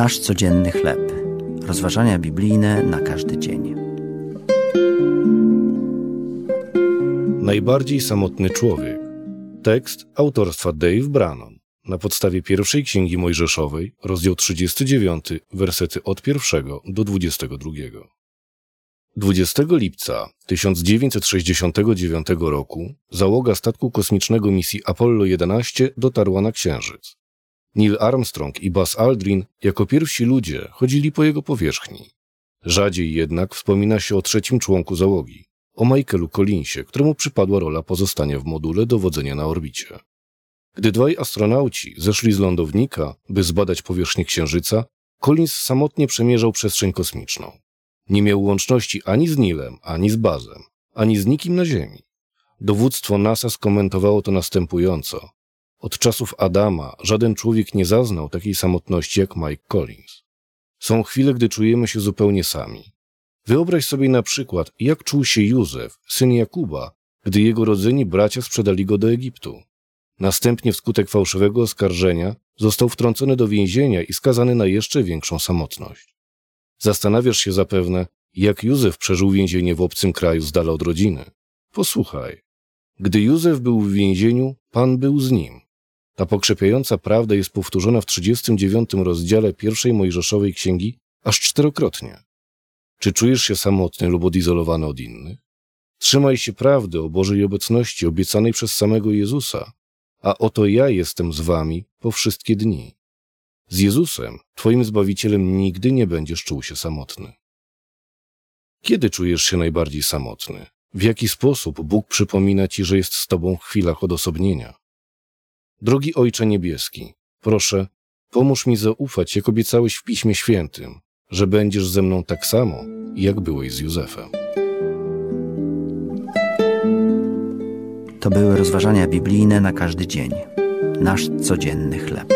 Nasz codzienny chleb. Rozważania biblijne na każdy dzień. Najbardziej samotny człowiek. Tekst autorstwa Dave Brannon. Na podstawie pierwszej księgi Mojżeszowej, rozdział 39, wersety od 1 do 22. 20 lipca 1969 roku załoga statku kosmicznego misji Apollo 11 dotarła na Księżyc. Neil Armstrong i Buzz Aldrin jako pierwsi ludzie chodzili po jego powierzchni. Rzadziej jednak wspomina się o trzecim członku załogi, o Michaelu Collinsie, któremu przypadła rola pozostania w module dowodzenia na orbicie. Gdy dwaj astronauci zeszli z lądownika, by zbadać powierzchnię Księżyca, Collins samotnie przemierzał przestrzeń kosmiczną. Nie miał łączności ani z Nilem, ani z Bazem, ani z nikim na Ziemi. Dowództwo NASA skomentowało to następująco. Od czasów Adama żaden człowiek nie zaznał takiej samotności jak Mike Collins. Są chwile, gdy czujemy się zupełnie sami. Wyobraź sobie na przykład, jak czuł się Józef, syn Jakuba, gdy jego rodzeni bracia sprzedali go do Egiptu. Następnie wskutek fałszywego oskarżenia został wtrącony do więzienia i skazany na jeszcze większą samotność. Zastanawiasz się zapewne, jak Józef przeżył więzienie w obcym kraju z dala od rodziny. Posłuchaj. Gdy Józef był w więzieniu, Pan był z nim. Ta pokrzepiająca prawda jest powtórzona w 39 rozdziale pierwszej Mojżeszowej księgi aż czterokrotnie. Czy czujesz się samotny lub odizolowany od innych? Trzymaj się prawdy o Bożej obecności obiecanej przez samego Jezusa, a oto ja jestem z wami po wszystkie dni. Z Jezusem, Twoim Zbawicielem, nigdy nie będziesz czuł się samotny. Kiedy czujesz się najbardziej samotny? W jaki sposób Bóg przypomina Ci, że jest z Tobą w chwilach odosobnienia? Drogi Ojcze Niebieski, proszę, pomóż mi zaufać, jak obiecałeś w Piśmie Świętym, że będziesz ze mną tak samo, jak byłeś z Józefem. To były rozważania biblijne na każdy dzień. Nasz codzienny chleb.